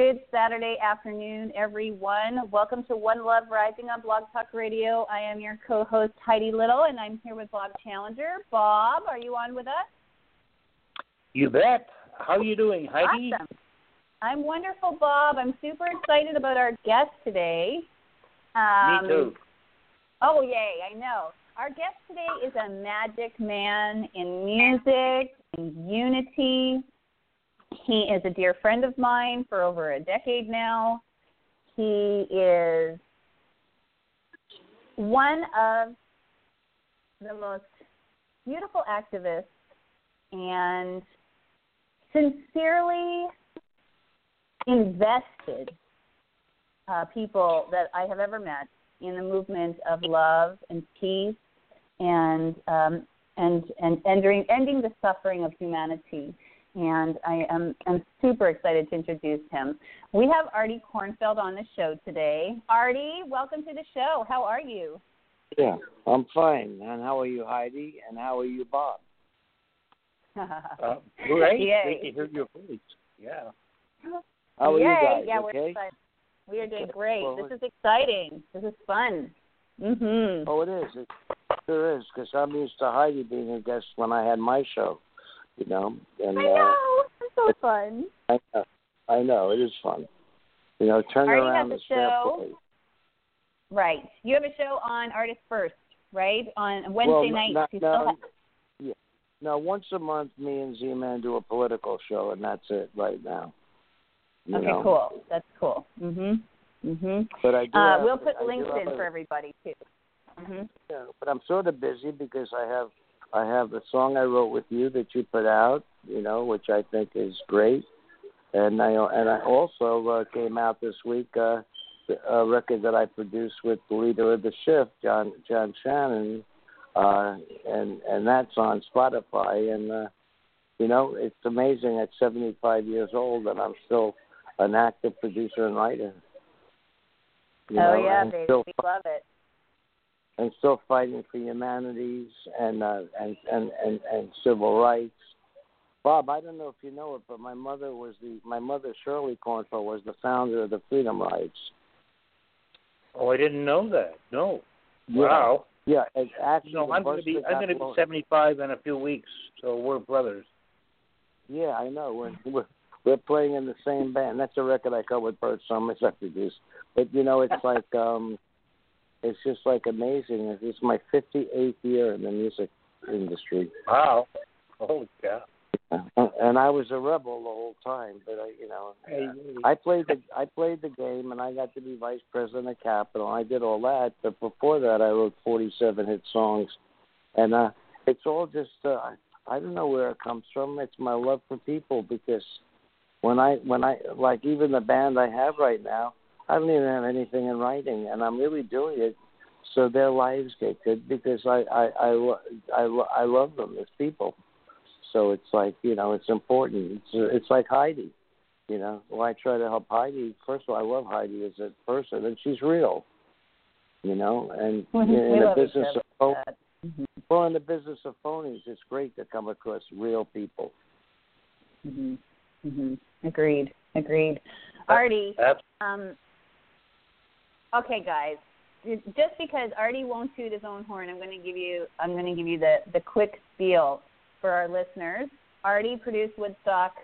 Good Saturday afternoon, everyone. Welcome to One Love Rising on Blog Talk Radio. I am your co-host Heidi Little, and I'm here with Bob Challenger. Bob, are you on with us? You bet. How are you doing, Heidi? Awesome. I'm wonderful, Bob. I'm super excited about our guest today. Um, Me too. Oh, yay, I know. Our guest today is a magic man in music, in unity. He is a dear friend of mine for over a decade now. He is one of the most beautiful activists and sincerely invested uh, people that I have ever met in the movement of love and peace and um, and and ending ending the suffering of humanity. And I am am super excited to introduce him. We have Artie Kornfeld on the show today. Artie, welcome to the show. How are you? Yeah, I'm fine. And how are you, Heidi? And how are you, Bob? Uh, great. Yay. Great to hear your voice. Yeah. How are Yay. you guys? Yeah, okay? we're excited. We are doing great. Well, this is exciting. This is fun. Mhm. Oh, it is. It sure is. Because I'm used to Heidi being a guest when I had my show. You know, and I uh, know. It's so fun. I know, I know it is fun. You know, turn Already around the show. Right. You have a show on Artist First, right? On Wednesday well, nights. Not, you no, have, yeah. No, once a month, me and Z-Man do a political show, and that's it right now. You okay, know? cool. That's cool. Mhm. Mhm. But I do Uh, have- we'll put I links in a- for everybody too. Mhm. Yeah, but I'm sort of busy because I have I have a song I wrote with you that you put out, you know, which I think is great, and I and I also uh, came out this week uh, a record that I produced with the leader of the shift, John John Shannon, uh, and and that's on Spotify, and uh, you know it's amazing at 75 years old that I'm still an active producer and writer. You oh know, yeah, baby. still We love it. And still fighting for humanities and uh, and, and and and civil rights. Bob, I don't know if you know it, but my mother was the my mother Shirley Kornfeld was the founder of the Freedom Rides. Oh, I didn't know that. No. Wow. Yeah, and actually, No, I'm going to be I'm going to be 75 in a few weeks, so we're brothers. Yeah, I know. We're, we're we're playing in the same band. That's a record I cut with Bert Summers I produced. But you know, it's like um, it's just like amazing. It's my 58th year in the music industry. Wow. Holy cow. and I was a rebel the whole time. But I, you know, Hey, I played the I played the game, and I got to be vice president of Capitol. I did all that, but before that, I wrote 47 hit songs, and uh, it's all just uh, I don't know where it comes from. It's my love for people because when I when I like even the band I have right now, I don't even have anything in writing, and I'm really doing it so their lives get good because I I I I, I love them as people. So it's like you know it's important. It's it's like Heidi, you know. Well, I try to help Heidi. First of all, I love Heidi as a person, and she's real, you know. And We in the business of phone, for that. Mhm. well, in the business of phonies, it's great to come across real people. Mhm. Mhm. Agreed. Agreed. Artie, That's um, okay, guys. Just because Artie won't toot his own horn, I'm going to give you I'm going to give you the the quick spiel for our listeners. Artie produced Woodstock,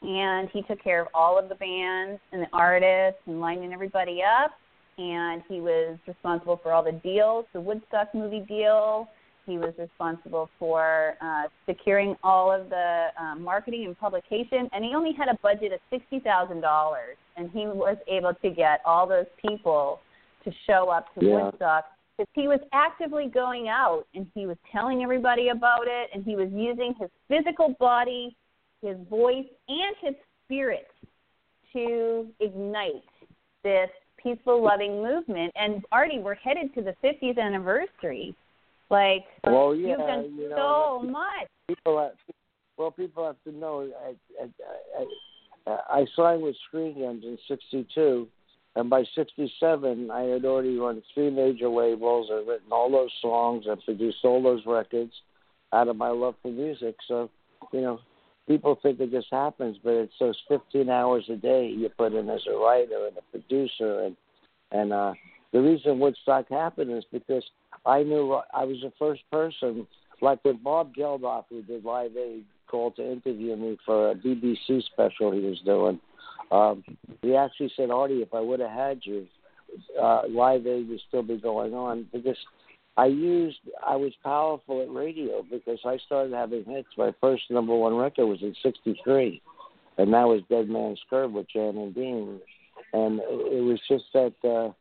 and he took care of all of the bands and the artists and lining everybody up. And he was responsible for all the deals, the Woodstock movie deal. He was responsible for uh, securing all of the um, marketing and publication, and he only had a budget of sixty thousand dollars, and he was able to get all those people to show up to Yeah. Woodstock because he was actively going out and he was telling everybody about it and he was using his physical body, his voice, and his spirit to ignite this peaceful, loving movement. And Artie, we're headed to the 50th anniversary. Like, Well, yeah, you've done you know, so much. people have, well, people have to know. I, I, I, I signed with Screen Gems in '62, and by '67, I had already run three major labels and written all those songs and produced all those records out of my love for music. So, you know, people think it just happens, but it's those 15 hours a day you put in as a writer and a producer, and and uh, the reason Woodstock happened is because I knew I was the first person like when Bob Geldof, who did Live Aid, called to interview me for a BBC special he was doing, um, he actually said, Artie, if I would have had you, uh, Live Aid would still be going on because I used, I was powerful at radio because I started having hits. My first number one record was in '63, and that was Dead Man's Curve with Jan and Dean, and it was just that. Uh,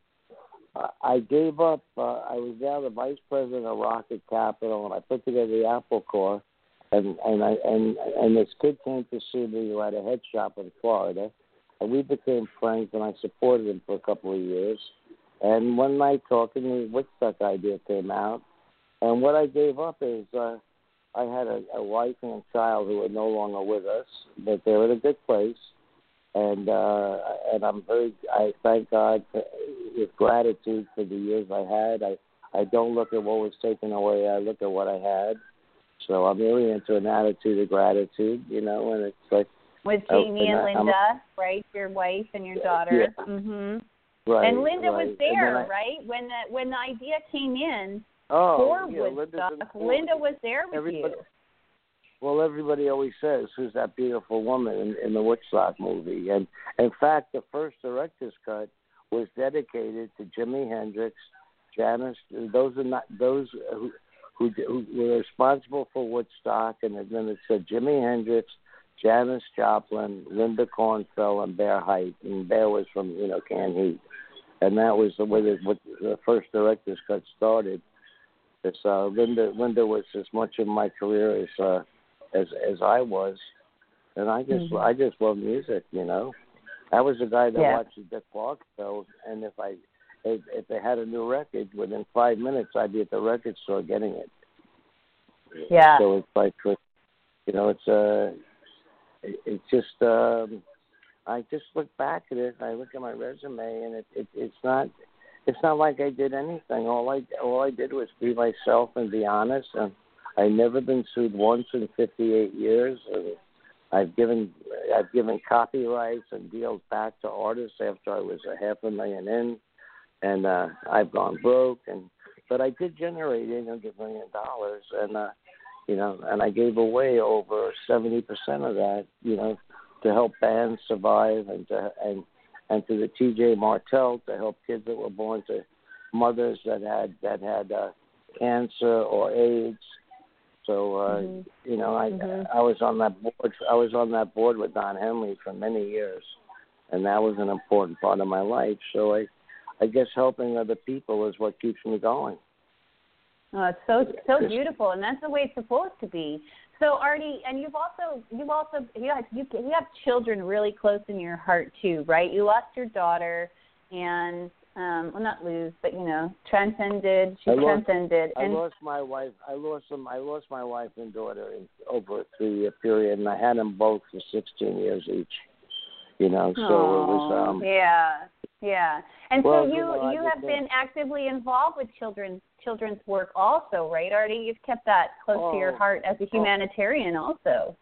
I- gave up. Uh, I was now the vice president of Rock at Capitol, and I put together the Apple Corps. And and I and and this kid came to see me who had a head shop in Florida, and we became friends. And I supported him for a couple of years. And one night, talking, the Woodstock idea came out. And what I gave up is uh, I had a, a wife and a child who were no longer with us, but they were in a good place and uh and I'm very I thank God for, with gratitude for the years I had. I I don't look at what was taken away. I look at what I had. So I'm really into an attitude of gratitude, you know, and it's like With Oh, Jamie and I- I'm- Linda, right? Your wife and your daughter. Yeah. Mhm. right. and Linda right. was there, I- right? When the when the idea came in Oh, for yeah, Woodstock, Linda was there with everybody, you. Well, everybody always says, "Who's that beautiful woman in, in the Woodstock movie?" And in fact, the first director's cut was dedicated to Jimi Hendrix, Janis. Those are not those who who, who were responsible for Woodstock, and then it said Jimi Hendrix, Janis Joplin, Linda Kornfeld, and Bear Hite. And Bear was from you know Canned Heat, and that was the way the, what the first director's cut started. It's, uh, Linda Linda was as much of my career as uh, as as I was, and I just Mhm. I just love music, you know. I was the guy that Yeah. watched the Dick Clark show, and if I if, if they had a new record, within five minutes I'd be at the record store getting it. Yeah. So it's like, you know, it's uh, it, it's just um, I just look back at it. I look at my resume, and it, it it's not it's not like I did anything. All I all I did was be myself and be honest. And I've never been sued once in 58 years. And I've given I've given copyrights and deals back to artists after I was a half a million in, and uh, I've gone broke. And but I did generate 800 million dollars, and uh, you know, and I gave away over 70 percent of that, you know, to help bands survive and to and and to the T.J. Martell to help kids that were born to mothers that had that had uh, cancer or AIDS. So uh, Mhm. you know, I Mhm. I was on that board. I was on that board with Don Henley for many years, and that was an important part of my life. So I, I guess helping other people is what keeps me going. Oh, it's so so beautiful, and that's the way it's supposed to be. So Artie, and you've also you've also you have you, you have children really close in your heart too, right? You lost your daughter, and um, well, not lose, but you know, transcended. She I lost- transcended, I and lost my wife. I lost them. I lost my wife and daughter in over a three-year period, and I had them both for 16 years each. You know, so it was. Um yeah, yeah. And Well, so you you know, you have been actively involved with children's children's work also, right, Artie? You've kept that close to your Oh, heart as a humanitarian also.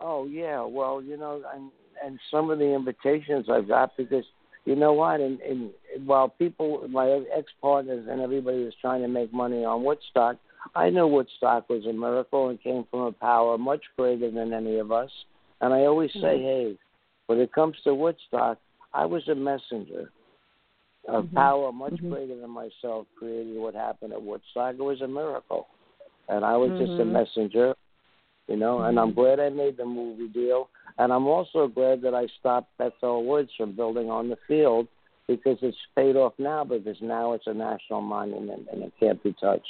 Oh yeah, well, you know, and and some of the invitations I've got because you know what, and, and while people, my ex partners and everybody was trying to make money on Woodstock, I knew Woodstock was a miracle and came from a power much greater than any of us. And I always say, hey, when it comes to Woodstock, I was a messenger. A Mhm. power much Mhm. greater than myself created what happened at Woodstock. It was a miracle, and I was just a Mhm. messenger you know, and I'm mm-hmm. glad I made the movie deal. And I'm also glad that I stopped Bethel Woods from building on the field because it's paid off now because now it's a national monument and it can't be touched.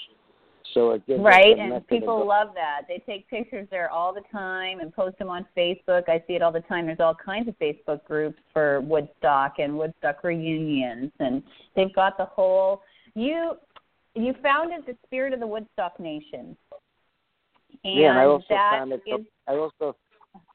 So it gives Right, and people love that. They take pictures there all the time and post them on Facebook. I see it all the time. There's all kinds of Facebook groups for Woodstock and Woodstock reunions, and they've got the whole. You you founded the Spirit of the Woodstock Nation, and yeah, and I also that founded is- I also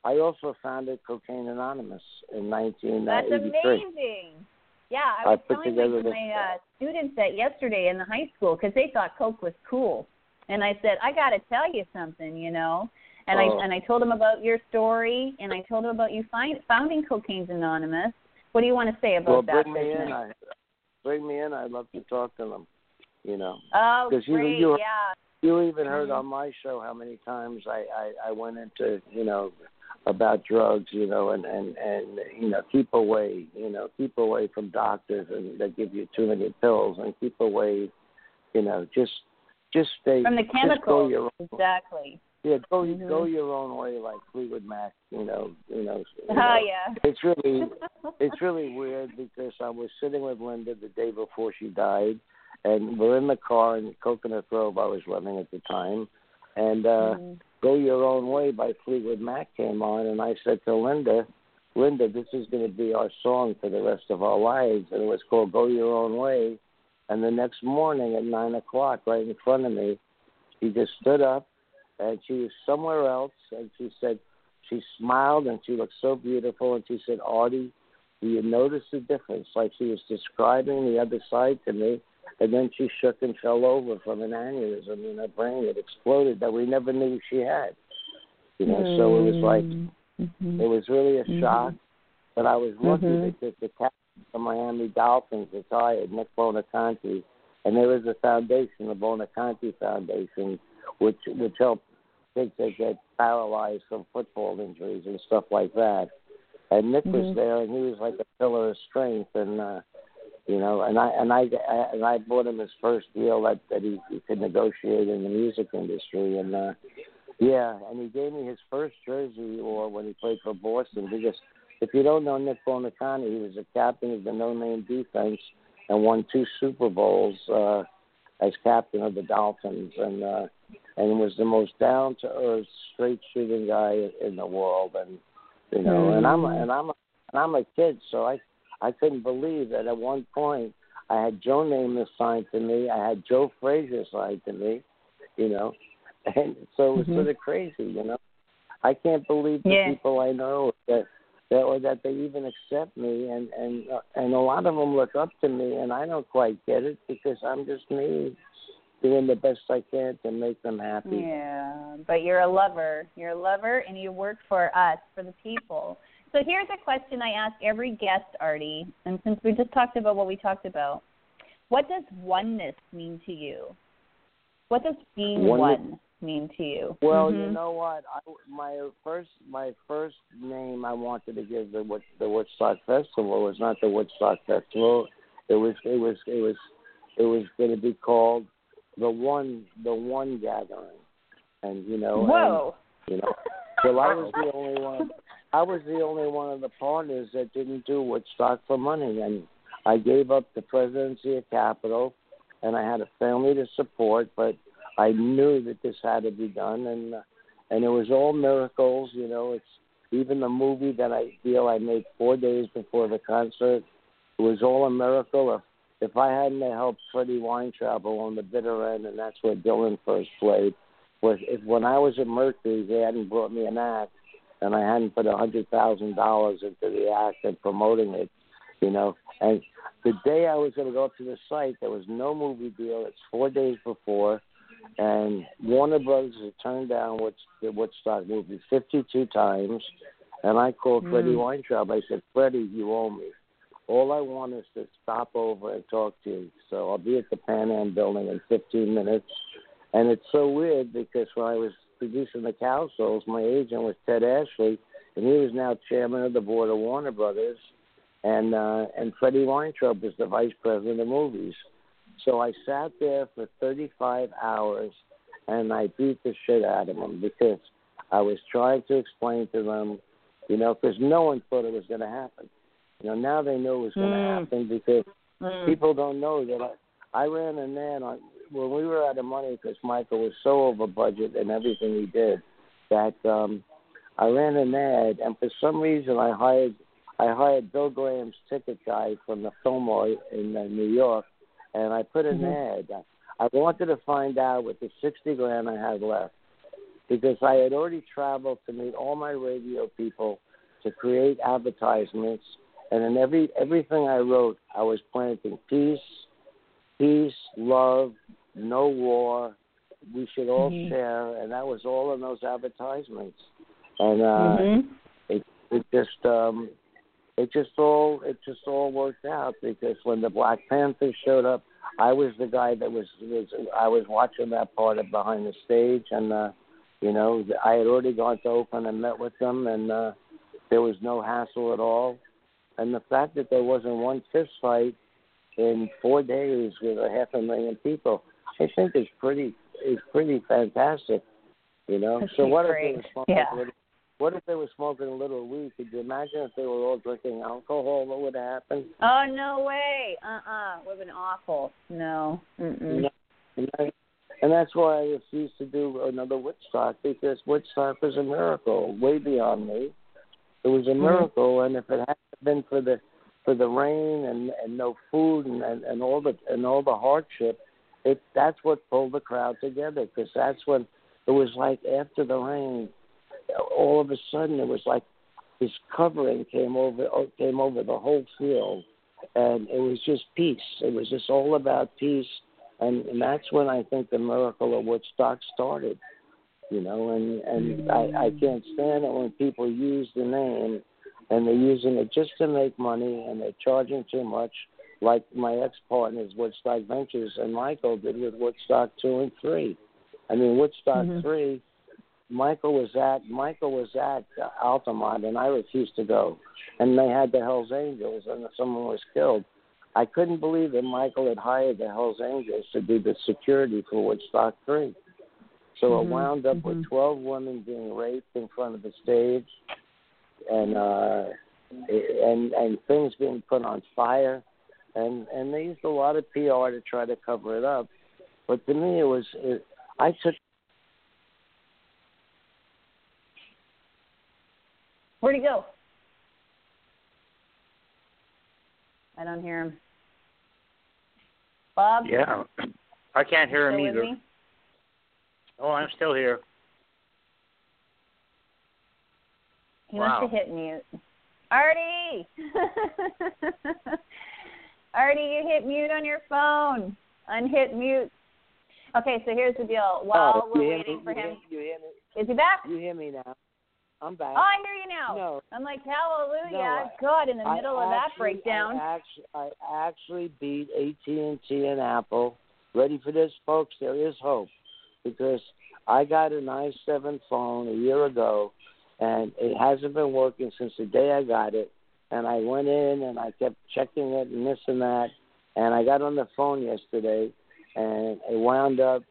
I also founded Cocaine Anonymous in 1983. that's amazing. Yeah, I I was put telling my, this- my uh, students that yesterday in the high school because they thought Coke was cool, and I said I got to tell you something, you know. And Oh. I and I told them about your story, and I told them about you find, founding Cocaine's Anonymous. What do you want to say about Well, that bring me business? in. I, bring me in. I'd love to talk to them. You know, oh, 'cause you- great! you- yeah. You even heard on my show how many times I, I I went into you know about drugs, you know, and and and you know keep away, you know, keep away from doctors and that give you too many pills, and keep away, you know, just just stay From the chemicals, your own, exactly. yeah, go Mhm. go your own way like Fleetwood Mac, you know, you know. you Oh know. yeah. It's really it's really weird because I was sitting with Linda the day before she died, and we're in the car in Coconut Grove. I was living at the time, and uh, Mhm. "Go Your Own Way" by Fleetwood Mac came on, and I said to Linda, "Linda, this is going to be our song for the rest of our lives," and it was called "Go Your Own Way." And the next morning at nine o'clock, right in front of me, she just stood up, and she was somewhere else, and she said, she smiled and she looked so beautiful, and she said, "Artie." Do you notice the difference? Like she was describing the other side to me, and then she shook and fell over from an aneurysm in her brain. It exploded that we never knew she had. You know, so it was like Mhm. it was really a Mhm. shock. But I was lucky Mhm. because the captain of the Miami Dolphins retired, Nick Buoniconti, and there is a foundation, the Buoniconti Foundation, which which helps kids that get paralyzed from football injuries and stuff like that. And Nick was Mhm. there, and he was like a pillar of strength, and uh, you know, and I and I and I bought him his first deal that that he, he could negotiate in the music industry, and uh, yeah, and he gave me his first jersey or when he played for Boston. Because if you don't know Nick Buoniconti, he was a captain of the no name defense and won two Super Bowls uh as captain of the Dolphins. And uh and was the most down to earth, straight shooting guy in the world. And you know, and I'm and I'm and I'm a kid so I I couldn't believe that at one point I had Joe Namath signed to me, I had Joe Frazier signed to me, you know. And so it was Mhm. sort of crazy, you know. I can't believe the Yeah. people I know that that or that they even accept me and and uh, and a lot of them look up to me and I don't quite get it because I'm just me doing the best I can to make them happy. Yeah, but you're a lover. You're a lover, and you work for us, for the people. So here's a question I ask every guest, Artie. And since we just talked about what we talked about, what does oneness mean to you? What does being Oneness- one mean to you? Well, you Mhm. know what? I, my first my first name I wanted to give the the Woodstock Festival was not the Woodstock Festival. It was it was it was it was going to be called the one the one gathering, and you know. and- You know, well, I was the only one. I was the only one of the partners that didn't do Woodstock for money, and I gave up the presidency of Capitol, and I had a family to support, but I knew that this had to be done, and uh, and it was all miracles. You know, it's even the movie that I feel I made four days before the concert. It was all a miracle. If if I hadn't helped Freddie Weintraub on the bitter end, and that's where Dylan first played was if when I was at Mercury they hadn't brought me an act and I hadn't put a hundred thousand dollars into the act and promoting it, you know. And the day I was going to go up to the site, there was no movie deal. It's four days before, and Warner Brothers had turned down Woods, the Woodstock movie fifty-two times. And I called Mm. Freddie Weintraub. I said, Freddie, you owe me. All I want is to stop over and talk to you. So I'll be at the Pan Am building in 15 minutes. And it's so weird because when I was producing the Cowsills, my agent was Ted Ashley, and he was now chairman of the board of Warner Brothers, and uh, and Freddie Weintraub was the vice president of movies. So I sat there for 35 hours, and I beat the shit out of them because I was trying to explain to them, you know, because no one thought it was going to happen. You know, now they know what's going to Mm. happen because Mm. people don't know that I, I ran an ad on when we were out of money because Michael was so over budget and everything he did that um I ran an ad and for some reason I hired I hired Bill Graham's ticket guy from the Fillmore in uh, New York and I put an ad. I wanted to find out what the sixty grand I had left because I had already traveled to meet all my radio people to create advertisements and in every everything I wrote I was planting peace, peace, love, no war. We should all Mhm. share, and that was all in those advertisements. And uh, Mhm. it it just um, it just all it just all worked out because when the Black Panthers showed up, I was the guy that was was I was watching that part of behind the stage, and uh, you know I had already gone to Oakland and met with them, and uh, there was no hassle at all. And the fact that there wasn't one fist fight in four days with a half a million people, I think is pretty is pretty fantastic. You know. That's so what if they were smoking Yeah. a little, what if they were smoking a little weed? Could you imagine if they were all drinking alcohol? What would happen? Oh no way! Uh uh Would have been awful. No. Mm-mm. No. And, and that's why I refused to do another Woodstock because Woodstock was a miracle, way beyond me. It was a Mm-hmm. miracle, and if it hadn't been for the for the rain and and no food and and, and all the and all the hardship, it that's what pulled the crowd together because that's when it was like after the rain, all of a sudden it was like this covering came over oh, came over the whole field, and it was just peace. It was just all about peace, and, and that's when I think the miracle of Woodstock started. You know, and and I I can't stand it when people use the name, and they're using it just to make money, and they're charging too much. Like my ex partners, Woodstock Ventures, and Michael did with Woodstock two and three. I mean, Woodstock Mhm. three Michael was at Michael was at Altamont, and I refused to go. And they had the Hell's Angels, and someone was killed. I couldn't believe that Michael had hired the Hell's Angels to do the security for Woodstock Three. So it Mhm, wound up mhm. with twelve women being raped in front of the stage, and uh, and and things being put on fire, and and they used a lot of PR to try to cover it up. But to me, it was it, I took Where'd he go? I don't hear him. Bob? Yeah. I can't hear him either. Oh, I'm still here. He Wow. must have hit mute. Artie! Artie, you hit mute on your phone. Unhit mute. Okay, so here's the deal. Oh, While oh, we're waiting me, for him, you hear me? is he back? You hear me now? I'm back. Oh, I hear you now. No. I'm like, hallelujah. No, I- God, in the I middle of that breakdown. I actually, I actually beat AT&T and Apple. Ready for this, folks? There is hope because I got an i7 phone a year ago, and it hasn't been working since the day I got it. And I went in and I kept checking it and this and that, and I got on the phone yesterday, and it wound up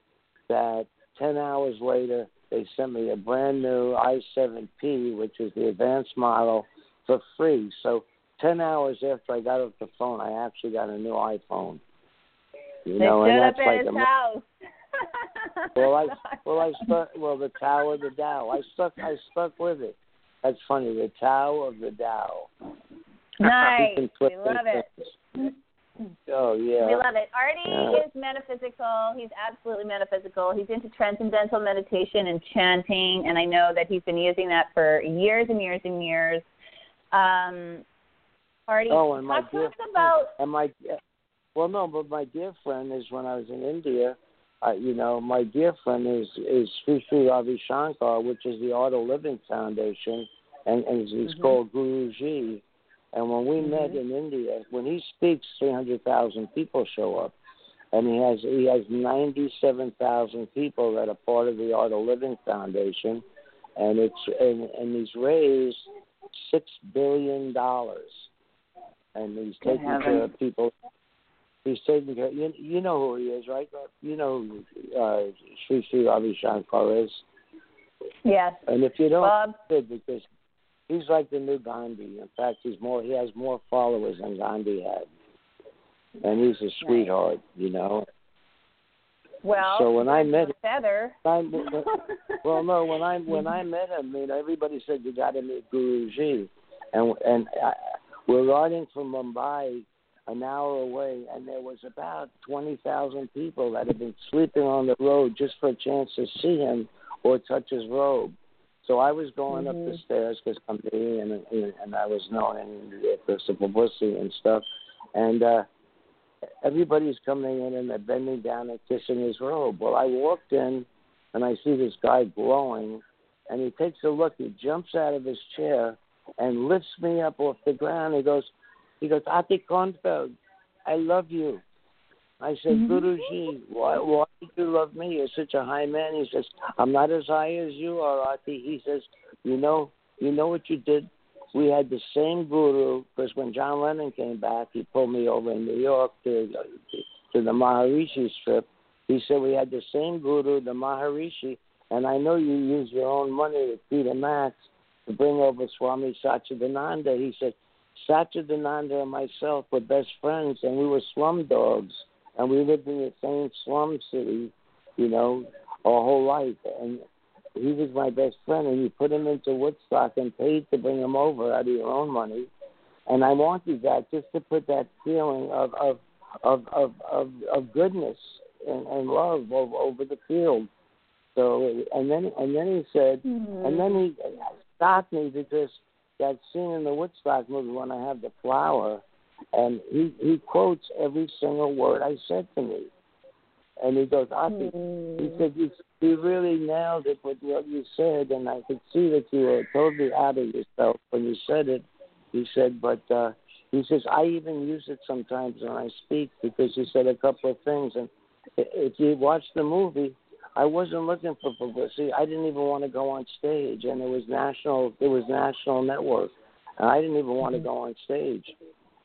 that ten hours later they sent me a brand new i7P, which is the advanced model, for free. So ten hours after I got off the phone, I actually got a new iPhone. You they know, and up that's at like his a house. well, I well I stuck well the Tower of the Dow. I stuck I stuck with it. That's funny. The Tower of the Dow. nice. We love it. things. Oh yeah. We love it. Artie Yeah. is metaphysical. He's absolutely metaphysical. He's into transcendental meditation and chanting, and I know that he's been using that for years and years and years. Um, Artie, Oh, and my dear about. and my well no, but my dear friend is when I was in India. Uh, you know, my dear friend is is Sri Sri Ravi Shankar, which is the Art of Living Foundation, and, and he's Mhm. called Guruji. And when we met Mhm. in India, when he speaks, three hundred thousand people show up, and he has he has ninety seven thousand people that are part of the Art of Living Foundation, and it's and, and he's raised six billion dollars, and he's Good taking care of people. He's taking care. You, you know who he is, right? You know who uh, Sri Sri Ravi Shankar is. Yes, And if you don't, Bob. because he's like the new Gandhi. In fact, he's more he has more followers than Gandhi had, and he's a sweetheart, you know. Well, So when I met feather. I, well, no, when I when I met him, I mean, everybody said you got to meet Guruji, and and I, we're riding from Mumbai an hour away, and there was about twenty thousand people that had been sleeping on the road just for a chance to see him or touch his robe. So I was going up the stairs because I'm me, and and I was known for some publicity and stuff, and. uh everybody's coming in and they're bending down and kissing his robe. Well, I walked in and I see this guy glowing, and he takes a look. He jumps out of his chair and lifts me up off the ground. He goes, he goes, Ati Kornfeld, I love you. I said, mm-hmm. Guruji, why, why did you love me? You're such a high man. He says, I'm not as high as you are, Ati. He says, you know, you know what you did? We had the same guru because when John Lennon came back, he pulled me over in New York to to the Maharishi trip. He said we had the same guru, the Maharishi, and I know you use your own money to feed a max to bring over Swami Satchidananda. He said Satchidananda and myself were best friends, and we were slum dogs, and we lived in the same slum city, you know, our whole life. And he was my best friend, and you put him into Woodstock and paid to bring him over out of your own money. And I wanted that just to put that feeling of of of of of, of goodness and, and love over, over the field. So and then and then he said, and mm-hmm. then he stopped me because that scene in the Woodstock movie when I have the flower, and he he quotes every single word I said to me. And he goes, Ati, he said, you, you really nailed it with what you said, and I could see that you were totally out of yourself when you said it. He said, but uh, he says, I even use it sometimes when I speak because you said a couple of things. And if you watch the movie, I wasn't looking for publicity. I didn't even want to go on stage, and it was national. It was national network, and I didn't even want to mm-hmm. go on stage,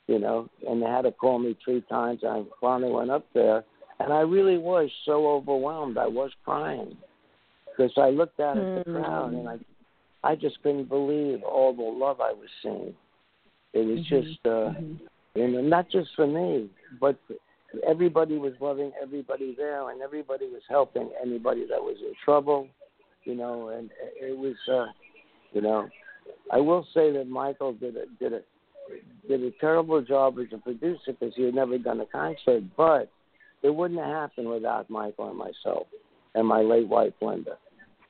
you know. And they had to call me three times. I finally went up there, and I really was so overwhelmed. I was crying because I looked out at the crowd, and I, I just couldn't believe all the love I was seeing. It was mm-hmm. just, uh, mm-hmm. you know not just for me, but everybody was loving everybody there, and everybody was helping anybody that was in trouble, you know. And it was, uh, you know, I will say that Michael did a did a did a terrible job as a producer because he had never done a concert, but it wouldn't have happened without Michael and myself and my late wife Linda.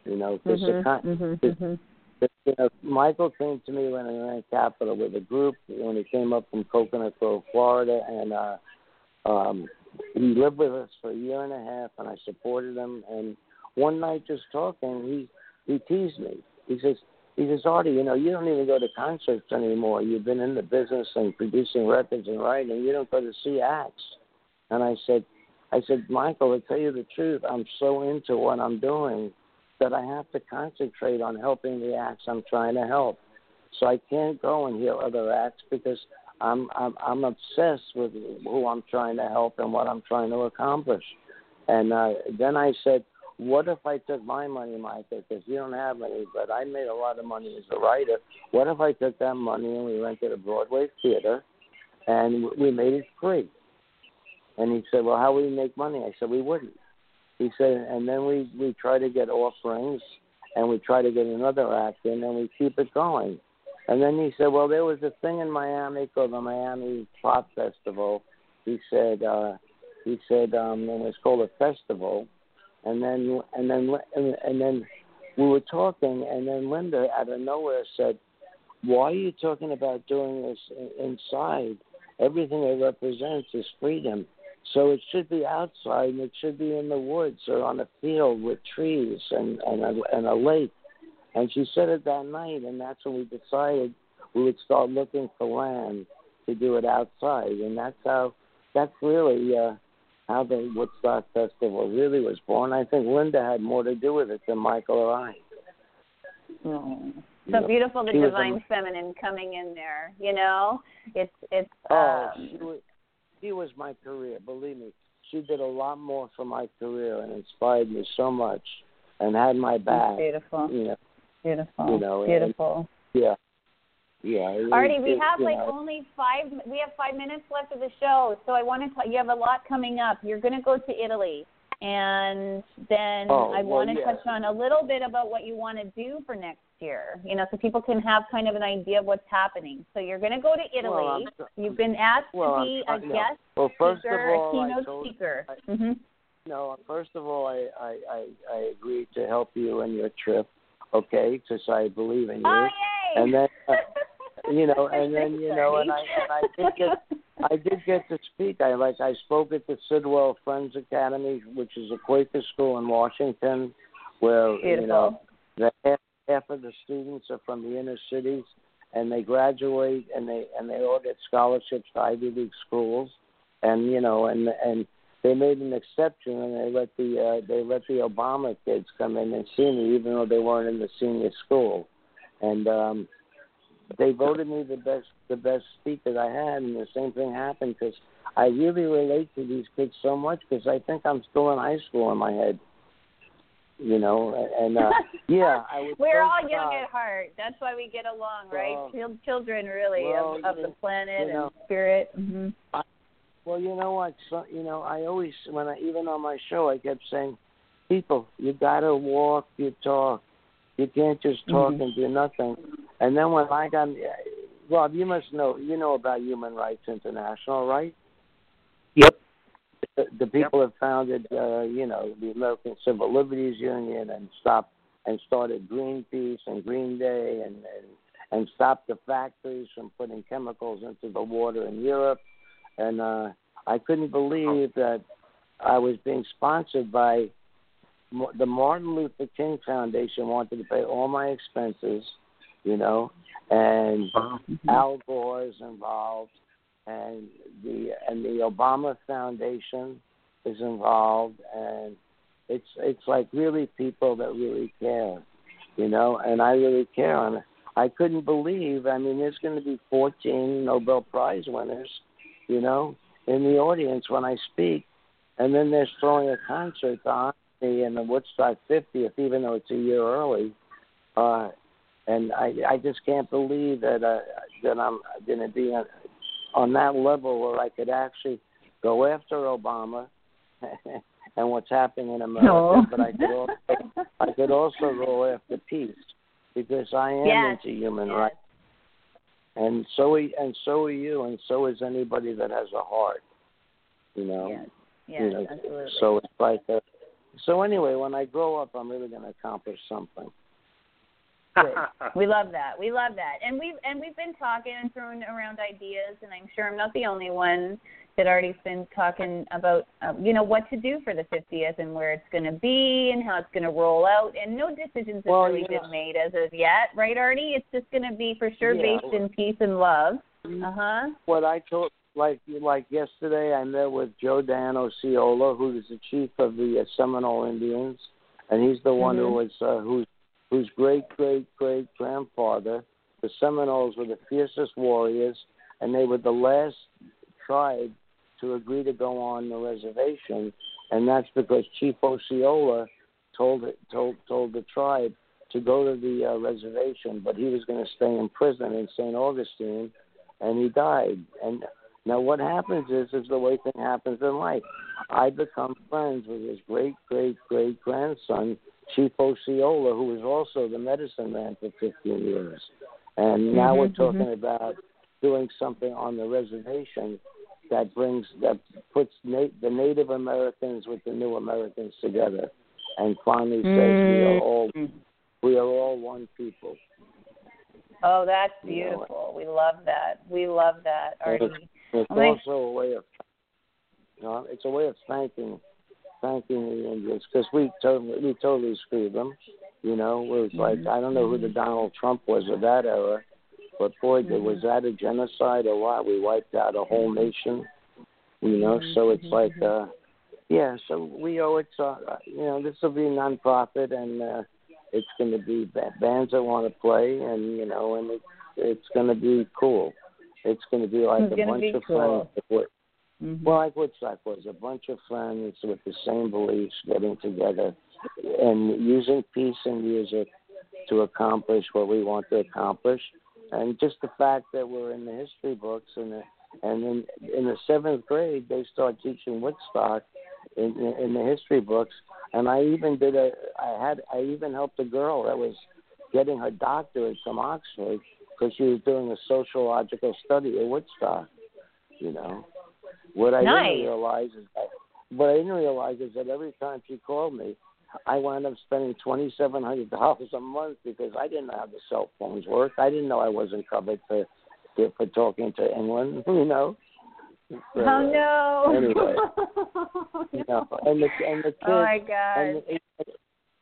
You know, because the con- the- you know, Michael came to me when I ran Capitol with a group when he came up from Coconut Grove, Florida, and uh, um, he lived with us for a year and a half, and I supported him. And one night, just talking, he he teased me. He says, he says, Artie, you know, you don't even go to concerts anymore. You've been in the business and producing records and writing. You don't go to see acts. And I said, I said, Michael, to tell you the truth, I'm so into what I'm doing that I have to concentrate on helping the acts I'm trying to help. So I can't go and hear other acts because I'm I'm I'm obsessed with who I'm trying to help and what I'm trying to accomplish. And uh, then I said, what if I took my money, Michael? Because you don't have any, but I made a lot of money as a writer. What if I took that money and we rented a Broadway theater, and we made it free? And he said, well, how would we make money? I said, we wouldn't. He said, and then we we try to get offerings, and we try to get another act in, and we keep it going. And then he said, well, there was a thing in Miami called the Miami Pop Festival. He said, uh, he said, um, and it's called a festival. And then and then and, and then we were talking, and then Linda out of nowhere said, "Why are you talking about doing this inside? Everything it represents is freedom." So it should be outside, and it should be in the woods or on a field with trees and and a, and a lake. And she said it that night, and that's when we decided we would start looking for land to do it outside, and that's how that's really uh, how the Woodstock Festival really was born. I think Linda had more to do with it than Michael or I. So You know, beautiful, the divine a- feminine coming in there. You know, it's it's. Oh, um, she was, she was my career. Believe me, she did a lot more for my career and inspired me so much, and had my back. beautiful, You know, beautiful, you know, and- beautiful. yeah. yeah. it- Artie, we have like know, only five. We have five minutes left of the show, so I want to. Tell, you have a lot coming up. You're going to go to Italy, and then Oh, I well, want to yeah. touch on a little bit about what you want to do for next year. You know, so people can have kind of an idea of what's happening. So you're going to go to Italy. Well, You've been asked Well, to I'm be a no. guest Well, first speaker, of all, a keynote told, speaker. I- hmm No, first of all, I, I, I, I agreed to help you in your trip, okay, because I believe in you. Oh! And then, uh, you know, and then you know, and I, and I did get, I did get to speak. I like, I spoke at the Sidwell Friends Academy, which is a Quaker school in Washington, where you know, Beautiful. the half, half of the students are from the inner cities, and they graduate and they and they all get scholarships to Ivy League schools, and you know, and and they made an exception and they let the uh, they let the Obama kids come in and see me, even though they weren't in the senior school, and um, they voted me the best the best speaker I had, and the same thing happened because I really relate to these kids so much because I think I'm still in high school in my head, you know, and uh, yeah, I was. We're so all young at heart. That's why we get along, right? Well- Children, really, well, of, of the planet you know- and spirit. hmm Well, you know what? So, you know, I always, when I even on my show, I kept saying, people, you gotta walk your talk. You can't just talk Mhm. and do nothing. And then when I got, Rob, you must know, you know about Human Rights International, right? Yep. The, the people have founded, uh, you know, the American Civil Liberties Union and stopped and started Greenpeace and Green Day and and, and stopped the factories from putting chemicals into the water in Europe and uh, I couldn't believe that I was being sponsored by the Martin Luther King Foundation wanted to pay all my expenses, you know, and Al Gore is involved, and the and the Obama Foundation is involved, and it's it's like really people that really care, you know, and I really care, and I couldn't believe. I mean, there's going to be 14 Nobel Prize winners you know, in the audience when I speak, and then they're throwing a concert on me in the Woodstock 50th, even though it's a year early. Uh, and I, I just can't believe that uh, that I'm going to be on, on that level where I could actually go after Obama and what's happening in America, No. but I could also I could also go after peace because I am Yes. into human Yes. rights and so are, and so are you, and so is anybody that has a heart. You know. Yes, yes, you know, absolutely. So it's like a, so anyway, when I grow up, I'm really going to accomplish something. Good. we love that. We love that. And we've and we've been talking and throwing around ideas, and I'm sure I'm not the only one that already been talking about, um, you know, what to do for the 50th and where it's going to be and how it's going to roll out. And no decisions have Well, really yeah. been made as of yet, right, Artie? It's just going to be for sure Yeah. based in peace and love. Uh huh. What I told, like like yesterday, I met with Joe Dan Osceola, who is the chief of the uh, Seminole Indians, and he's the one who Mhm. was uh, whose whose great great great grandfather. The Seminoles were the fiercest warriors, and they were the last tribe to agree to go on the reservation, and that's because Chief Osceola told told told the tribe to go to the uh, reservation, but he was going to stay in prison in St. Augustine, and he died. And now what happens is is the way thing happens in life. I become friends with his great great great grandson, Chief Osceola, who was also the medicine man for 15 years, and now Mhm, we're talking about doing something on the reservation that brings that puts na- the Native Americans with the new Americans together, and finally says we are mm. all we are all one people. Oh, that's You know, beautiful. We love that. We love that, Artie. It's Well, also a way of, you know, it's a way of thanking, thanking the Indians because we totally we totally screwed them. You know, it was like I don't know who the mm-hmm. Donald Trump was of that era, but boy, did was that a genocide or what? We wiped out a whole nation. You know, so it's like, uh yeah. So we owe it. To, uh, you know, this will be a nonprofit, and uh it's going to be ba- bands that want to play, and you know, and it's it's going to be cool. It's going to be like It's a bunch of cool. friends. Mhm. well, like Woodstock was a bunch of friends with the same beliefs getting together and using peace and music to accomplish what we want to accomplish. And just the fact that we're in the history books and the, and in in the seventh grade they start teaching Woodstock in in the history books, and I even did a I had I even helped a girl that was getting her doctorate from Oxford because she was doing a sociological study of Woodstock. You know, what I Nice. didn't realize is that what I didn't realize is that every time she called me, I wound up spending twenty seven hundred dollars a month because I didn't know how the cell phones work. I didn't know I wasn't covered for for, talking to England. You know. So, oh no. anyway. You know, and the and the kids oh my god. and,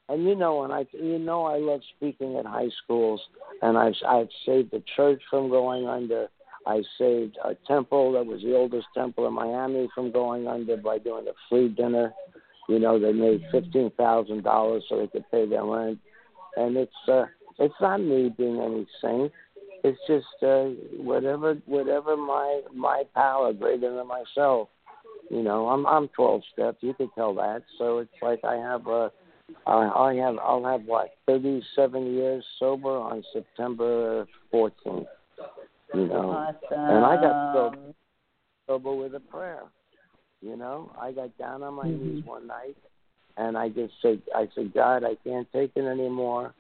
and you know, and I you know I love speaking at high schools, and I've I've saved the church from going under. I saved a temple that was the oldest temple in Miami from going under by doing a free dinner. You know, they made fifteen thousand dollars so they could pay their rent, and it's uh, it's not me being any saint. It's just uh, whatever whatever my my power greater than myself. You know, I'm I'm twelve step. You could tell that. So it's like I have a I I have I'll have what thirty seven years sober on September fourteenth. You know, awesome. and I got sober. sober with a prayer. You know, I got down on my mm-hmm. knees one night, and I just said, I said, God, I can't take it anymore.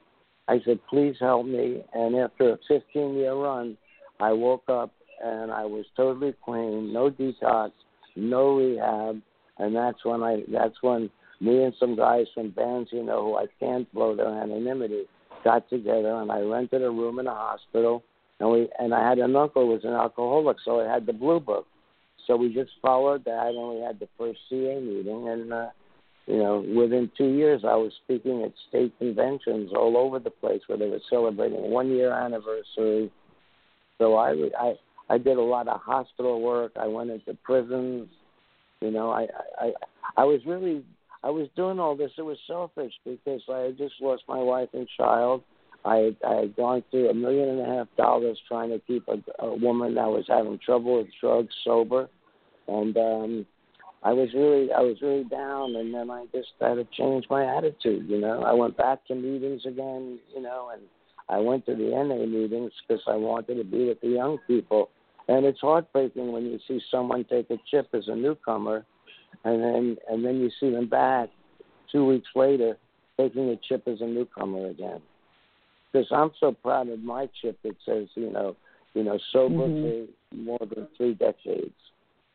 I said, please help me. And after a 15 year run, I woke up and I was totally clean, no detox, no rehab, and that's when I, that's when me and some guys from bands, you know, who I can't blow their anonymity, got together and I rented a room in a hospital, and we, and I had an uncle who was an alcoholic, so I had the blue book. So we just followed that, and we had the first CA meeting, and uh, you know, within two years, I was speaking at state conventions all over the place where they were celebrating one year anniversary. So I I I did a lot of hospital work. I went into prisons. You know, I I I was really I was doing all this. It was selfish because I had just lost my wife and child. I I had gone through a million and a half dollars trying to keep a, a woman that was having trouble with drugs sober, and um I was really I was really down, and then I just had to change my attitude. You know, I went back to meetings again. You know, and I went to the NA meetings because I wanted to be with the young people. And it's heartbreaking when you see someone take a chip as a newcomer, and then and then you see them back two weeks later taking a chip as a newcomer again. Because I'm so proud of my chip that says you know you know sober Mhm. for more than three decades.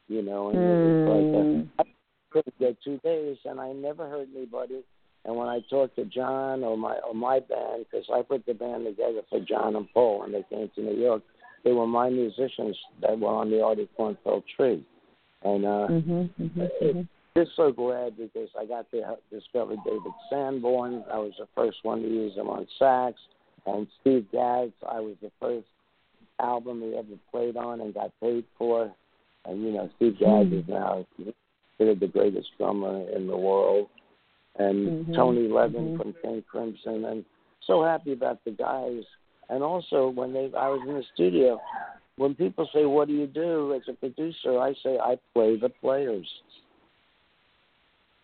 You know, and Mm. it's like uh, I couldn't get two days, and I never hurt anybody. And when I talked to John or my or my band, because I put the band together for John and Paul when they came to New York, they were my musicians that were on the Artie Kornfeld tree, and uh, Mhm. Mhm. mhm. just so glad because I got to discover David Sanborn. I was the first one to use him on sax, and Steve Gadd. I was the first album he ever played on and got paid for. And you know, Steve Gadd is now considered the greatest drummer in the world. And Mhm, Tony Levin mhm. from King Crimson, and so happy about the guys. And also, when they, I was in the studio, when people say, "What do you do as a producer?" I say, "I play the players."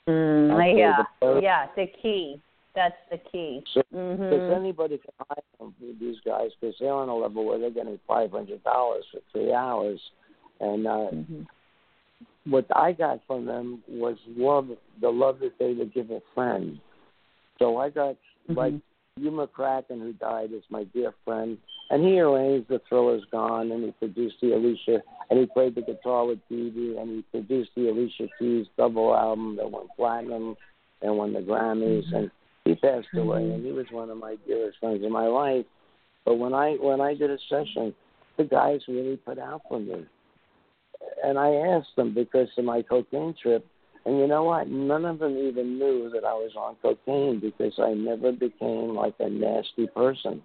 Mm, I'll yeah, the players. yeah, the key. That's the key. So Mhm. Because anybody can hire them, these guys, because they're on a level where they're getting five hundred dollars for three hours, and uh, Mhm. what I got from them was love, the love that they would give a friend. So I got like Mhm. Hugh McCracken, who died, is my dear friend, and he arranged the Thriller's Gone, and he produced the Alicia, and he played the guitar with Dee Dee, and he produced the Alicia Keys double album that went platinum and won the Grammys, and he passed away, Mhm. and he was one of my dearest friends in my life. But when I when I did a session, the guys really put out for me, and I asked them because of my cocaine trip. And you know what? None of them even knew that I was on cocaine because I never became like a nasty person.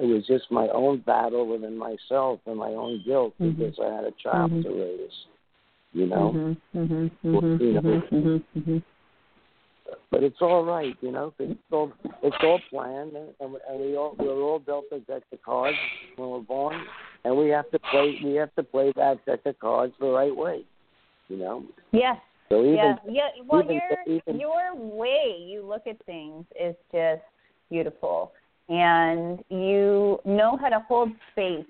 It was just my own battle within myself and my own guilt Mhm. because I had a child Mhm. to raise. You know, Mhm. Mhm. Well, Mhm. you know, Mhm. Mhm. Mhm. but it's all right. You know. it's all it's all planned, and, and we all we're all dealt a deck of cards when we're born, and we have to play we have to play that deck of cards the right way. You know, Yes. so even yeah. Yeah. Well, even- your even- your way you look at things is just beautiful. and you know how to hold space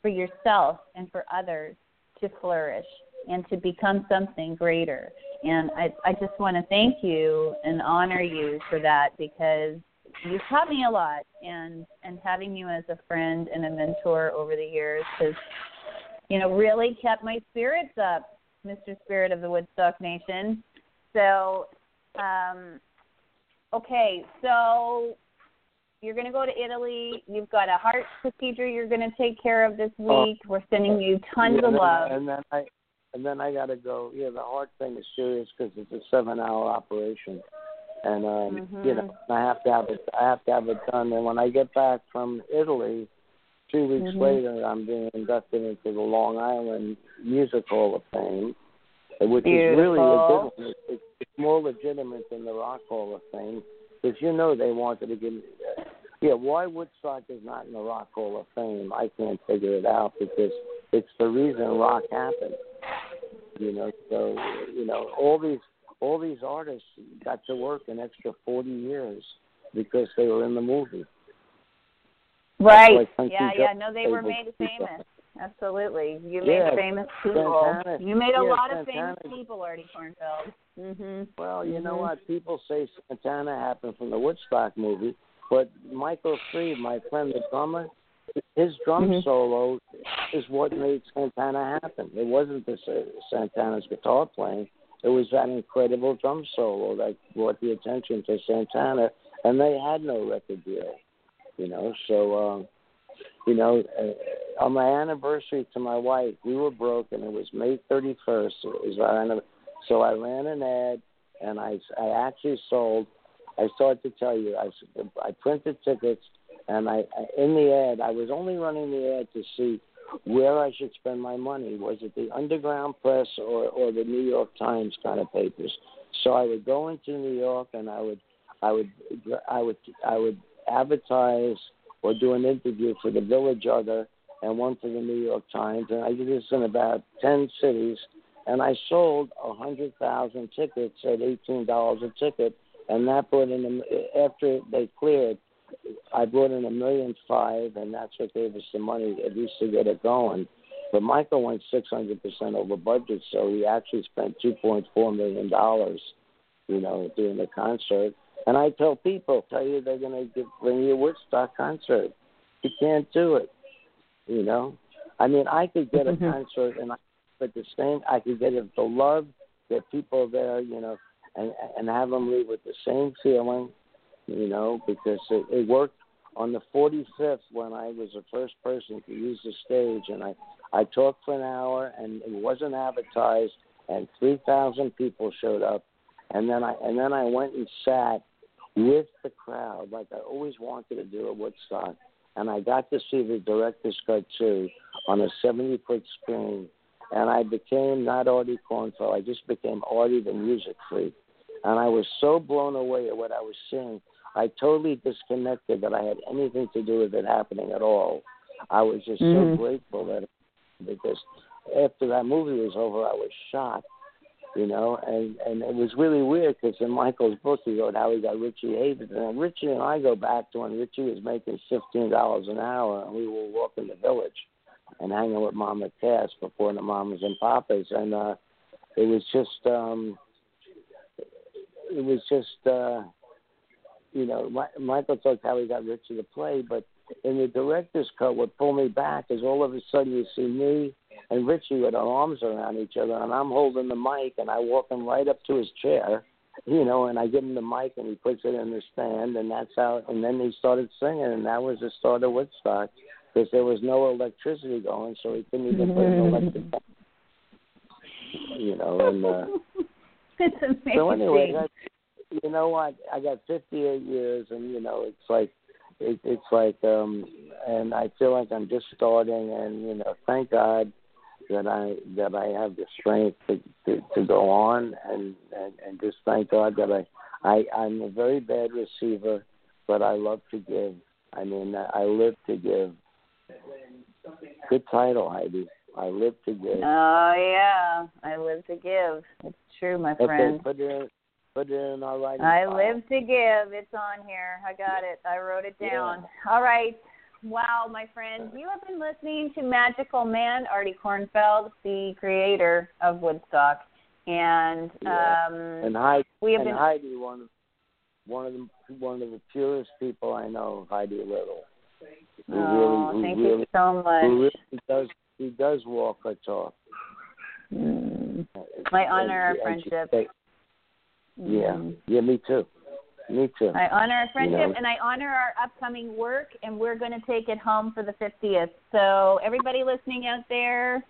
for yourself and for others to flourish and to become something greater. And I, I just want to thank you and honor you for that because you've taught me a lot, and and having you as a friend and a mentor over the years has, you know, really kept my spirits up, Mr. Spirit of the Woodstock Nation. So, um, okay, so you're going to go to Italy. You've got a heart procedure you're going to take care of this Oh. week. We're sending you tons Yeah, of love. And then I, and then I got to go. Yeah, the heart thing is serious because it's a seven-hour operation, and um, you Mhm. know I have to have it. I have to have it done. And when I get back from Italy, two weeks Mhm. later, I'm being inducted into the Long Island Music Hall of Fame, which is really Beautiful. It's, it's more legitimate than the Rock Hall of Fame because you know they wanted to give. Yeah, why Woodstock is not in the Rock Hall of Fame, I can't figure it out because it's the reason rock happened. You know, so you know all these all these artists got to work an extra forty years because they were in the movie. Right. like yeah, yeah. No, they were made famous. Absolutely. You Yeah, made famous people. Santana- you made a yeah, lot of famous people, Artie Kornfeld. Mhm. Well, you know Mhm. what? People say Santana happened from the Woodstock movie, but Michael Shrieve, my friend, the drummer, his drum Mhm. solo is what made Santana happen. It wasn't the Santana's guitar playing; it was that incredible drum solo that brought the attention to Santana, and they had no record deal, you know. So, uh, you know, uh, on my anniversary to my wife, we were broke, and it was May 31st. It was our anniversary. So I ran an ad, and I I actually sold. I started to tell you, I I printed tickets, and I I- in the ad I was only running the ad to see where I should spend my money. Was it the Underground Press or or the New York Times kind of papers? So I would go into New York, and I would I would I would I would advertise or do an interview for the Village Other and one for the New York Times, and I did this in about ten cities and I sold a hundred thousand tickets at eighteen dollars a ticket, and that brought in after they cleared, I brought in a million five, and that's what gave us the money at least to get it going. But Michael went six hundred percent over budget, so he actually spent two point four million dollars, you know, doing the concert. And I tell people, tell you they're going to bring you a Woodstock concert. You can't do it, you know. I mean, I could get a Mhm. concert and I but the same I could get it the love, get people there, you know, and and have them leave with the same feeling, you know, because it, it worked on the 45th when I was the first person to use the stage, and I I talked for an hour, and it wasn't advertised, and 3,000 people showed up, and then I and then I went and sat with the crowd like I always wanted to do at Woodstock, and I got to see the director's cut too on a 70 foot screen and I became not Artie Kornfeld. I just became Artie the music freak, and I was so blown away at what I was seeing. I totally disconnected that I had anything to do with it happening at all. I was just Mhm. so grateful that because after that movie was over, I was shocked, you know, and and it was really weird because in Michael's book he wrote how he got Richie Havens, and Richie and I go back to when Richie was making fifteen dollars an hour, and we were walking the village and hanging with Mama Cass before the Mamas and Papas, and uh, it was just, um, it was just, uh, you know, Mi- Michael talked how he got Richie to play, but in the director's cut, what pulled me back is all of a sudden you see me and Richie with our arms around each other, and I'm holding the mic, and I walk him right up to his chair, you know, and I give him the mic, and he puts it in the stand, and that's how. And then he started singing, and that was the start of Woodstock because there was no electricity going, so he couldn't even put an electric. You know, and uh, it's amazing. so anyway, that, you know what? I got 58 years, and you know, it's like it, it's like, um, and I feel like I'm just starting, and you know, thank God that I that I have the strength to to, to go on, and, and and just thank God that I I I'm a very bad receiver, but I love to give. I mean, I live to give. Good title, Heidi. I live to give. Oh yeah, I live to give. It's true, my they friend. put it, Put it in our writing. I file. live to give. It's on here. I got it. I wrote it down. All right. Wow, my friend, you have been listening to Magical Man, Artie Kornfeld, the creator of Woodstock, and Yeah. um, And Heidi, we have and been. Heidi, one of one of the one of the purest people I know, Heidi Little. Who oh, really, thank really, you so much. who really does he does walk her talk. Mm. I honor our And- and she friendship. Yeah, Mhm. yeah, me too, me too. I honor our friendship know. and I honor our upcoming work, and we're going to take it home for the 50th. So, everybody listening out there,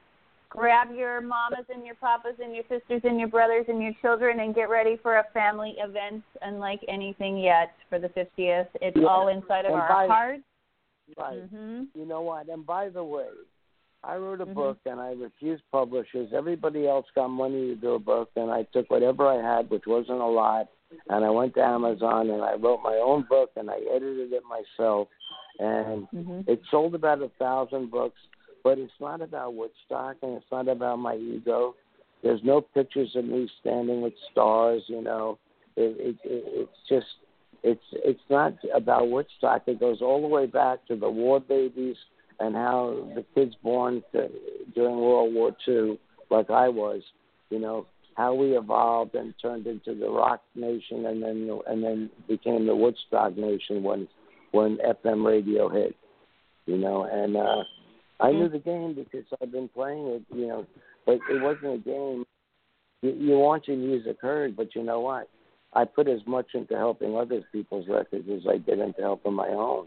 grab your mamas and your papas and your sisters and your brothers and your children and get ready for a family event unlike anything yet for the 50th. It's Yeah. all inside of And our by- hearts. Right. hmm You know what? And by the way, I wrote a Mhm. book and I refused publishers. Everybody else got money to do a book, and I took whatever I had, which wasn't a lot, and I went to Amazon and I wrote my own book and I edited it myself. And hmm it sold about a thousand books, but it's not about Woodstock and it's not about my ego. There's no pictures of me standing with stars, you know. It, it, it it's just it's it's not about Woodstock. It goes all the way back to the war babies and how the kids born to, during World War II, like I was, you know, how we evolved and turned into the rock nation and then and then became the Woodstock nation when when FM radio hit, you know, and uh I knew the game because I've been playing it, you know, but it wasn't a game. You, you want your music heard, but you know what? I put as much into helping other people's records as I did into helping my own.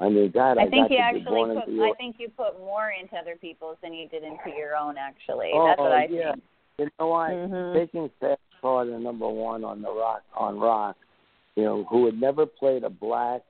I mean, God, I, I think you actually put. into I think you put more into other people's than you did into your own. Actually, oh, that's what I yeah. think. You know what? Mhm. Taking Fast Car to number one on the rock on rock, you know, who had never played a black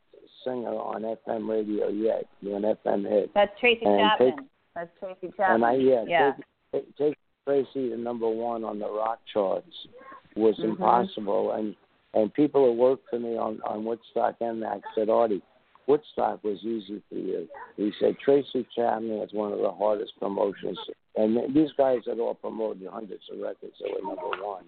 singer on FM radio yet, you know, an FM hit. That's Tracy And Chapman. take- that's Tracy Chapman. And I yeah, yeah. Take, take, take Tracy to number one on the rock charts was Mhm. impossible, and and people who worked for me on on Woodstock MX said, Artie, Woodstock was easy for you. He said Tracy Chapman was one of the hardest promotions, and these guys had all promoted hundreds of records. They were number one,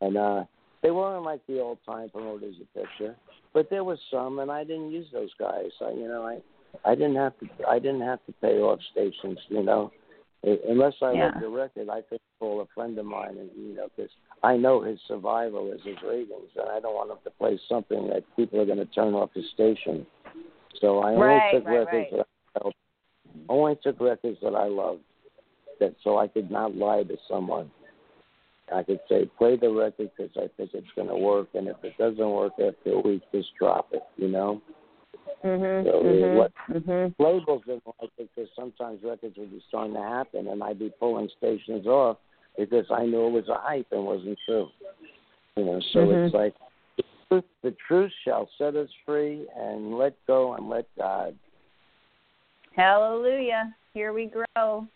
and uh they weren't like the old time promoters you picture, but there was some, and I didn't use those guys. I, you know, I I didn't have to I didn't have to pay off stations, you know. Uh, Unless I Yeah. the record, I could call a friend of mine, and you know, because I know his survival is his ratings, and I don't want him to play something that people are going to turn off his station. So I only Right, took right, records right. that I felt, only took records that I loved, that so I could not lie to someone. I could say play the record because I think it's going to work, and if it doesn't work after a week, just drop it. You know. Mhm. So, mhm. what- Mhm. labels didn't like it because sometimes records would be starting to happen and I'd be pulling stations off because I knew it was a hype and wasn't true. You know, so Mhm. it's like truth, the truth shall set us free and let go and let God. Hallelujah. Here we grow.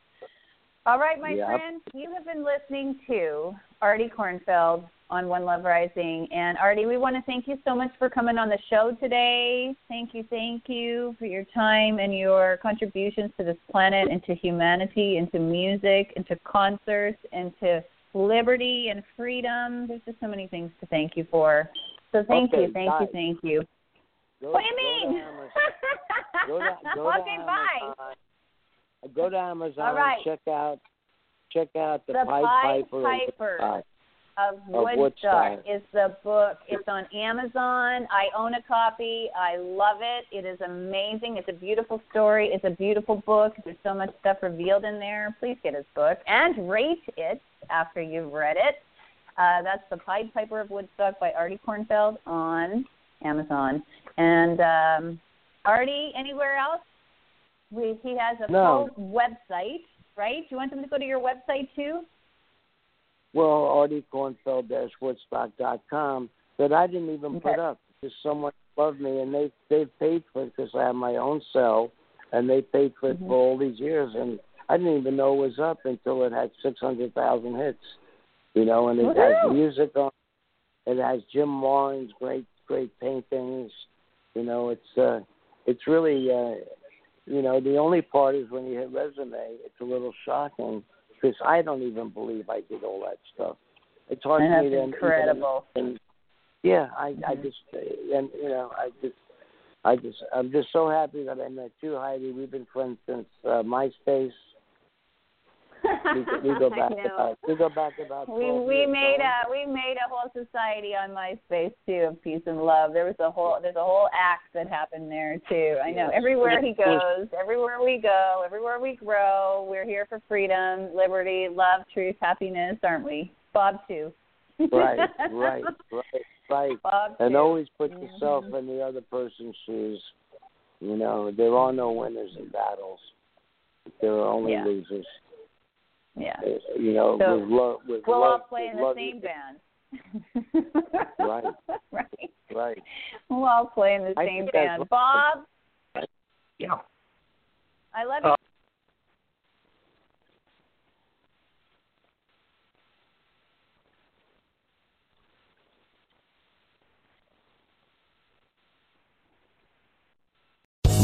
All right, my Yep. friends, you have been listening to Artie Kornfeld on One Love Rising. And Artie, we want to thank you so much for coming on the show today. Thank you, thank you for your time and your contributions to this planet and to humanity, and to music, and to concerts, and to liberty and freedom. There's just so many things to thank you for. So thank Okay, you, thank you, thank you. Go, What do you go to mean? Amazon. Go to, go to okay, bye. Amazon. Go to Amazon. All right. Check out check out the, The Pied Pied Piper. of Woodstock. of Woodstock, Woodstock. is the book. It's on Amazon. I own a copy. I love it. It is amazing. It's a beautiful story. It's a beautiful book. There's so much stuff revealed in there. Please get his book and rate it after you've read it. Uh, that's The Pied Piper of Woodstock by Artie Kornfeld on Amazon. And um, Artie, anywhere else? We, he has a No. full website, right? Do you want them to go to your website too? Well, artiekornfeld-woodstock.com that I didn't even Okay. put up because someone loved me and they they paid for it because I have my own cell and they paid for it Mhm. for all these years and I didn't even know it was up until it had six hundred thousand hits, you know, and it has music on. It has Jim Warren's great great paintings, you know. It's uh, it's really uh, you know the only part is when you hit resume, it's a little shocking because I don't even believe I did all that stuff. it's hard And for me that's to incredible. And, yeah, I I Mhm. just and you know I just I just I'm just so happy that I met you, Heidi. We've been friends since uh, MySpace. We, we go back about we go back about. We we made don't a we made a whole society on MySpace too of peace and love. There was a whole there's a whole act that happened there too. I know everywhere he goes, everywhere we go, everywhere we grow, we're here for freedom, liberty, love, truth, happiness, aren't we? Bob too. Right, right, right, right. Bob And too. always put Mhm. yourself in the other person's shoes. You know, there are no winners in battles. There are only Yeah. losers. Yeah. Uh, You know, So, with love, with We'll love, all play in the same band. Right. right. Right. We'll all play in the I same band. right. Bob, Yeah. I love you.